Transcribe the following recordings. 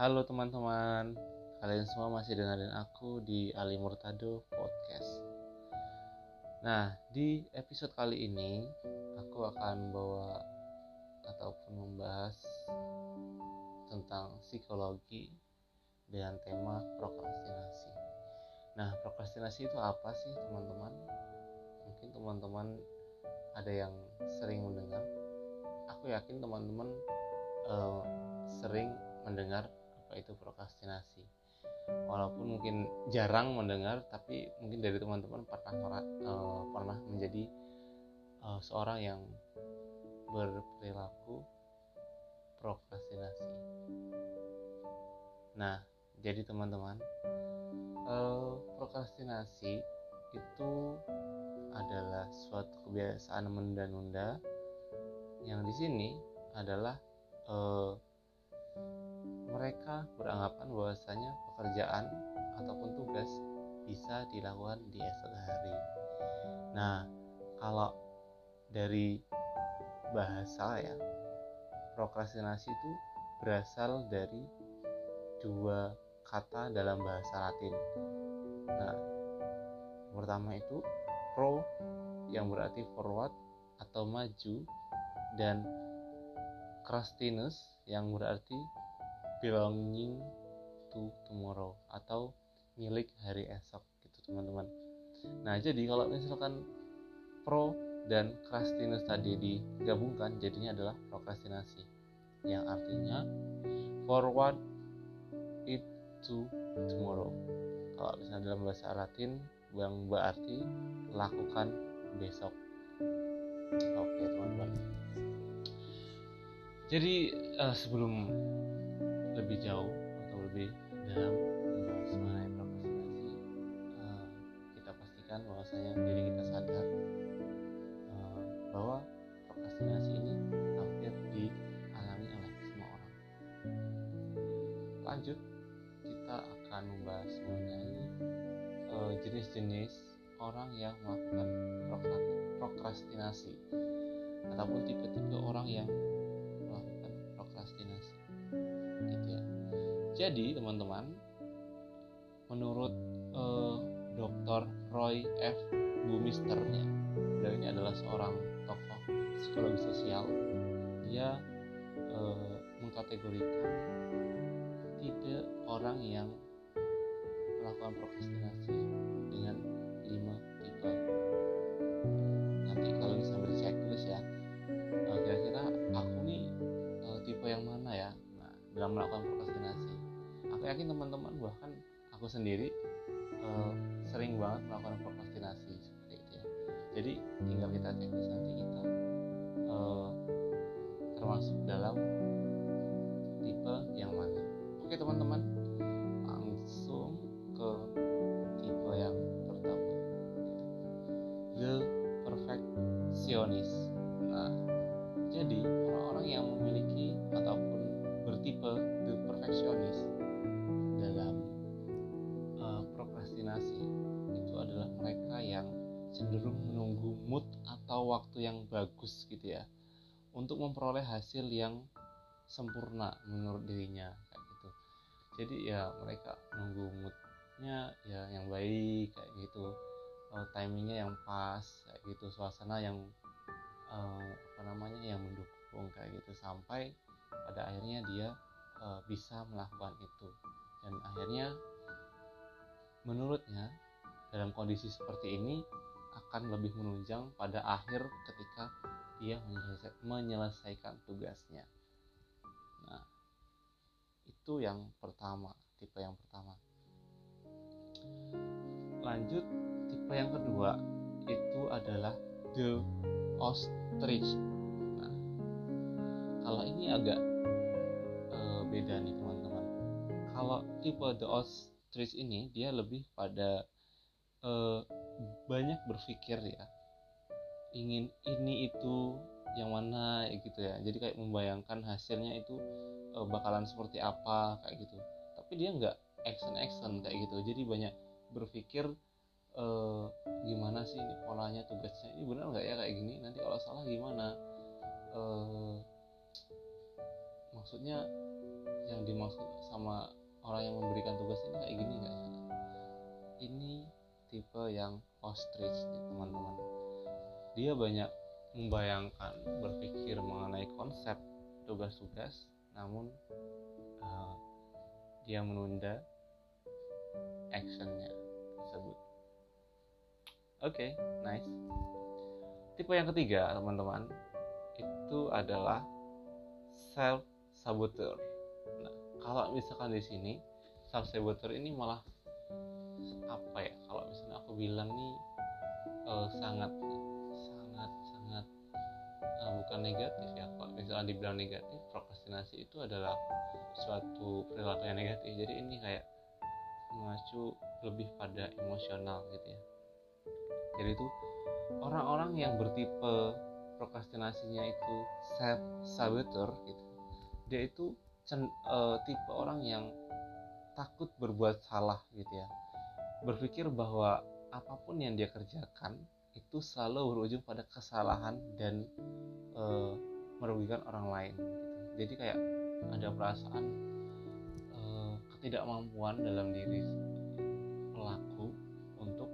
Halo teman-teman, kalian semua masih dengerin aku di Ali Murtado Podcast. Nah, di episode kali ini aku akan bawa ataupun membahas tentang psikologi dengan tema prokrastinasi. Nah, prokrastinasi itu apa sih, teman-teman? Mungkin teman-teman ada yang sering mendengar. Aku yakin teman-teman uh, sering mendengar apa itu prokrastinasi. Walaupun mungkin jarang mendengar, tapi mungkin dari teman-teman pernah uh, pernah menjadi uh, seorang yang berperilaku prokrastinasi. Nah, jadi teman-teman, uh, prokrastinasi itu adalah suatu kebiasaan menunda-nunda yang di sini adalah mereka beranggapan bahwasanya pekerjaan ataupun tugas bisa dilakukan di esok hari. Nah, kalau dari bahasa ya, prokrastinasi itu berasal dari dua kata dalam bahasa Latin. Nah, pertama itu pro yang berarti forward atau maju dan crustiness yang berarti belonging to tomorrow atau milik hari esok gitu teman-teman. Nah, jadi kalau misalkan pro dan crustiness tadi digabungkan jadinya adalah prokrastinasi. Yang artinya forward it to tomorrow. Kalau misalnya dalam bahasa Latin yang berarti lakukan besok. Oke teman-teman. Jadi uh, sebelum lebih jauh atau lebih dalam membahas mengenai prokrastinasi uh, kita pastikan bahwasanya diri kita sadar uh, bahwa prokrastinasi ini hampir dialami oleh semua orang. Lanjut kita akan membahas mengenai uh, jenis-jenis orang yang melakukan prokrastinasi ataupun tipe-tipe orang yang jadi teman-teman menurut uh, Dr. Roy F. Bumister ya beliau ini adalah seorang tokoh psikologi sosial dia uh, mengkategorikan tipe orang yang melakukan prokrastinasi dengan lima tipe nanti kalau misalnya checklist ya eh, kira-kira aku nih tipe yang mana ya nah, dalam melakukan prokrastinasi yakin teman-teman bahkan aku sendiri uh, sering banget melakukan prokrastinasi seperti itu ya. Jadi tinggal kita checklist nanti kita prokrastinasi itu adalah mereka yang cenderung menunggu mood atau waktu yang bagus gitu ya. Untuk memperoleh hasil yang sempurna menurut dirinya kayak gitu. Jadi ya mereka nunggu moodnya ya yang baik kayak gitu. Uh, timingnya yang pas kayak gitu. Suasana yang uh, apa namanya yang mendukung kayak gitu. Sampai pada akhirnya dia uh, bisa melakukan itu. Dan akhirnya menurutnya dalam kondisi seperti ini akan lebih menunjang pada akhir ketika dia menyelesaikan tugasnya. Nah, itu yang pertama, tipe yang pertama. Lanjut, tipe yang kedua itu adalah the ostrich. Nah, kalau ini agak uh, beda nih teman-teman. Kalau tipe the ostrich ini dia lebih pada uh, banyak berpikir ya, ingin ini itu yang mana gitu ya. Jadi kayak membayangkan hasilnya itu uh, bakalan seperti apa kayak gitu. Tapi dia nggak action action kayak gitu. Jadi banyak berpikir uh, gimana sih ini polanya tugasnya ini benar nggak ya kayak gini nanti kalau salah gimana uh, maksudnya yang dimaksud sama orang yang memberikan tugas ini kayak gini nggak ya? Ini tipe yang ostrich teman-teman. Dia banyak membayangkan berpikir mengenai konsep tugas-tugas namun uh, dia menunda actionnya tersebut. Oke okay, nice. Tipe yang ketiga teman-teman itu adalah self saboteur kalau misalkan di sini self ini malah apa ya? Kalau misalnya aku bilang nih uh, sangat sangat sangat uh, bukan negatif ya. Kalau misalnya dibilang negatif prokrastinasi itu adalah suatu perilaku yang negatif. Jadi ini kayak mengacu lebih pada emosional gitu ya. Jadi itu orang-orang yang bertipe prokrastinasinya itu self saboteur gitu dia itu cen, uh, tipe orang yang takut berbuat salah gitu ya berpikir bahwa apa pun yang dia kerjakan itu selalu berujung pada kesalahan dan e, merugikan orang lain gitu. jadi kayak ada perasaan e, ketidakmampuan dalam diri pelaku untuk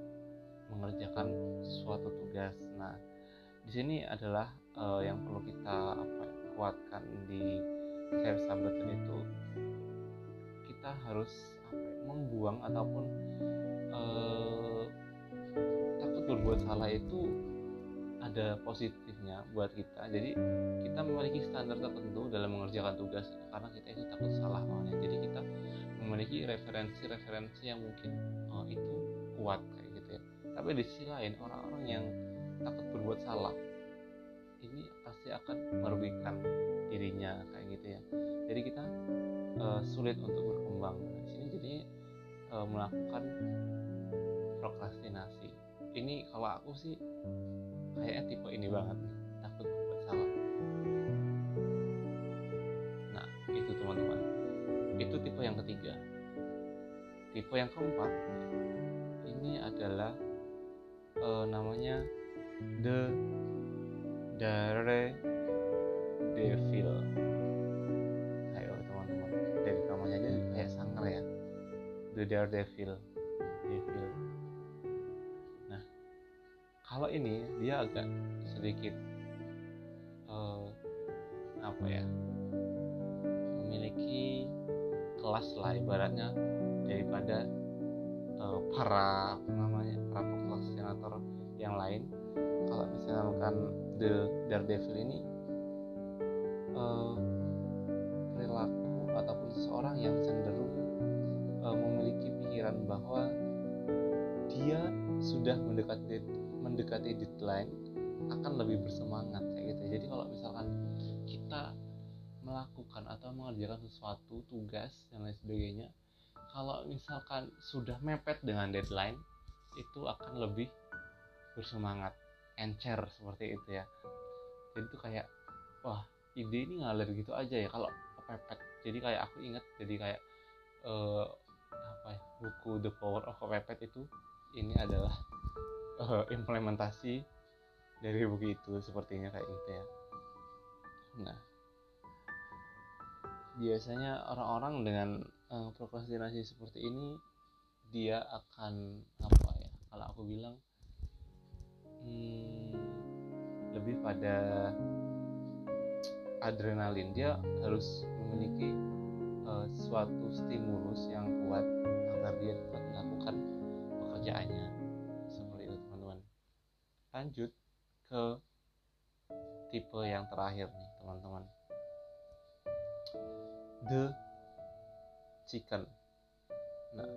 mengerjakan suatu tugas nah di sini adalah e, yang perlu kita apa kuatkan di self saboteur itu kita harus apa ya, membuang ataupun uh, takut berbuat salah itu ada positifnya buat kita. Jadi kita memiliki standar tertentu dalam mengerjakan tugas karena kita itu takut salah awalnya jadi kita memiliki referensi-referensi yang mungkin oh, itu kuat kayak gitu ya. Tapi di sisi lain orang-orang yang takut berbuat salah ini pasti akan merugikan dirinya kayak gitu ya. Jadi kita uh, sulit untuk berkembang. Nah, sini jadi uh, melakukan prokrastinasi. Ini kalau aku sih kayaknya tipe ini banget nih takut buat salah. Nah itu teman-teman. Itu tipe yang ketiga. Tipe yang keempat ini adalah uh, namanya the dare the daredevil. Devil nah kalau ini dia agak sedikit uh, apa ya memiliki kelas lah ibaratnya daripada uh, para apa namanya para prokrastinator yang lain. Kalau misalkan the daredevil ini uh, sudah mendekati mendekati deadline akan lebih bersemangat kayak gitu. Jadi kalau misalkan kita melakukan atau mengerjakan sesuatu tugas dan lain sebagainya kalau misalkan sudah mepet dengan deadline itu akan lebih bersemangat encer seperti itu ya. Jadi itu kayak wah ide ini ngalir gitu aja ya kalau kepepet. Jadi kayak aku inget jadi kayak uh, apa ya, buku The Power of Kepepet itu ini adalah uh, implementasi dari buku itu sepertinya kayak gitu ya. Nah biasanya orang-orang dengan uh, prokrastinasi seperti ini dia akan apa ya kalau aku bilang hmm, lebih pada adrenalin. Dia harus memiliki uh, suatu stimulus yang kuat agar dia dapat melakukan pekerjaannya. Seperti itu teman-teman. Lanjut ke tipe yang terakhir nih teman-teman. The chicken. Nah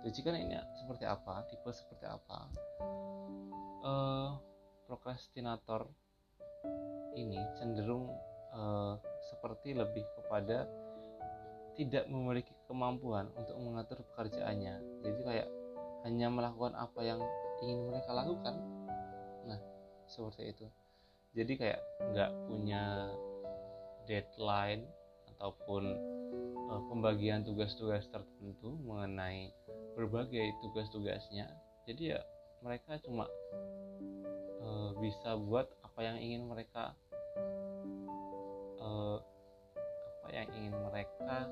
the chicken ini seperti apa? Tipe seperti apa? Uh, prokrastinator ini cenderung uh, seperti lebih kepada tidak memiliki kemampuan untuk mengatur pekerjaannya. Jadi kayak hanya melakukan apa yang ingin mereka lakukan. Nah seperti itu. Jadi kayak nggak punya deadline ataupun uh, pembagian tugas-tugas tertentu mengenai berbagai tugas-tugasnya. Jadi ya mereka cuma uh, bisa buat apa yang ingin mereka uh, yang ingin mereka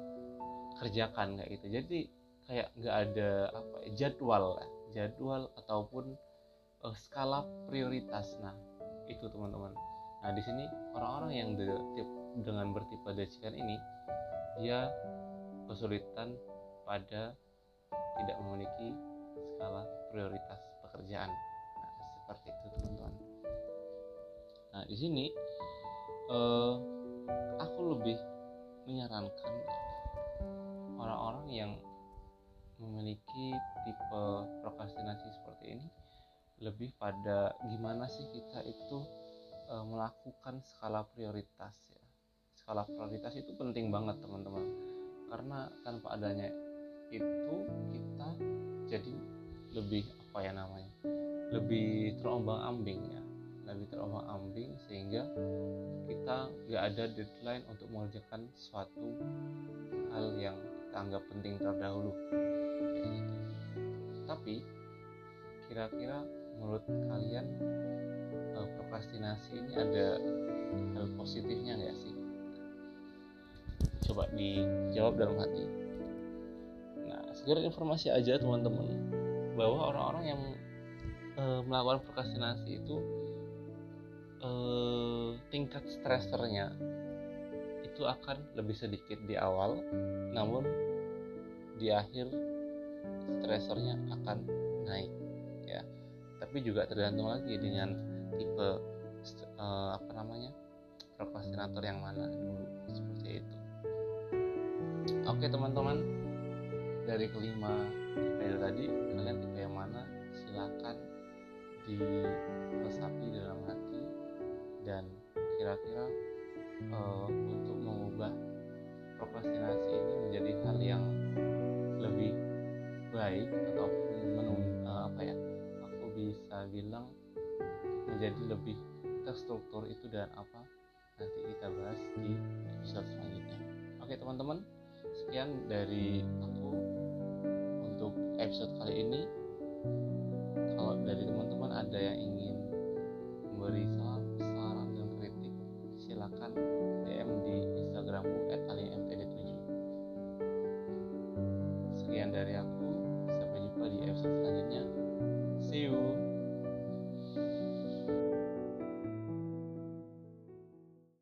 kerjakan kayak gitu. Jadi kayak nggak ada apa ya, jadwal jadwal ataupun uh, skala prioritas. Nah itu teman-teman. Nah di sini orang-orang yang de, dengan bertipe dejikan ini dia kesulitan pada tidak memiliki skala prioritas pekerjaan. Nah seperti itu teman-teman. Nah di sini uh, aku lebih menyarankan orang-orang yang memiliki tipe prokrastinasi seperti ini lebih pada gimana sih kita itu e, melakukan skala prioritas ya. Skala prioritas itu penting banget teman-teman. Karena tanpa adanya itu kita jadi lebih apa ya namanya lebih terombang ambing ya. Lebih terombang ambing sehingga kita nggak ada deadline untuk mengerjakan suatu hal yang kita anggap penting terdahulu tapi kira-kira menurut kalian uh, prokrastinasi ini ada hal positifnya nggak sih? Coba dijawab dalam hati. Nah segera informasi aja teman-teman bahwa orang-orang yang uh, melakukan prokrastinasi itu uh, tingkat stresernya itu akan lebih sedikit di awal namun di akhir stresornya akan naik ya. Tapi juga tergantung lagi dengan tipe uh, apa namanya prokrastinator yang mana dulu seperti itu. Oke teman-teman. Dari kelima tipe tadi kalian tipe yang mana? Silakan diresapi dalam hati dan kira-kira uh, untuk mengubah prokrastinasi ini menjadi hal yang baik ataupun menun uh, apa ya aku bisa bilang menjadi lebih terstruktur itu dan apa nanti kita bahas di episode selanjutnya. Oke teman-teman sekian dari aku untuk episode kali ini. Kalau dari teman-teman ada yang ingin memberi saran, saran dan kritik silakan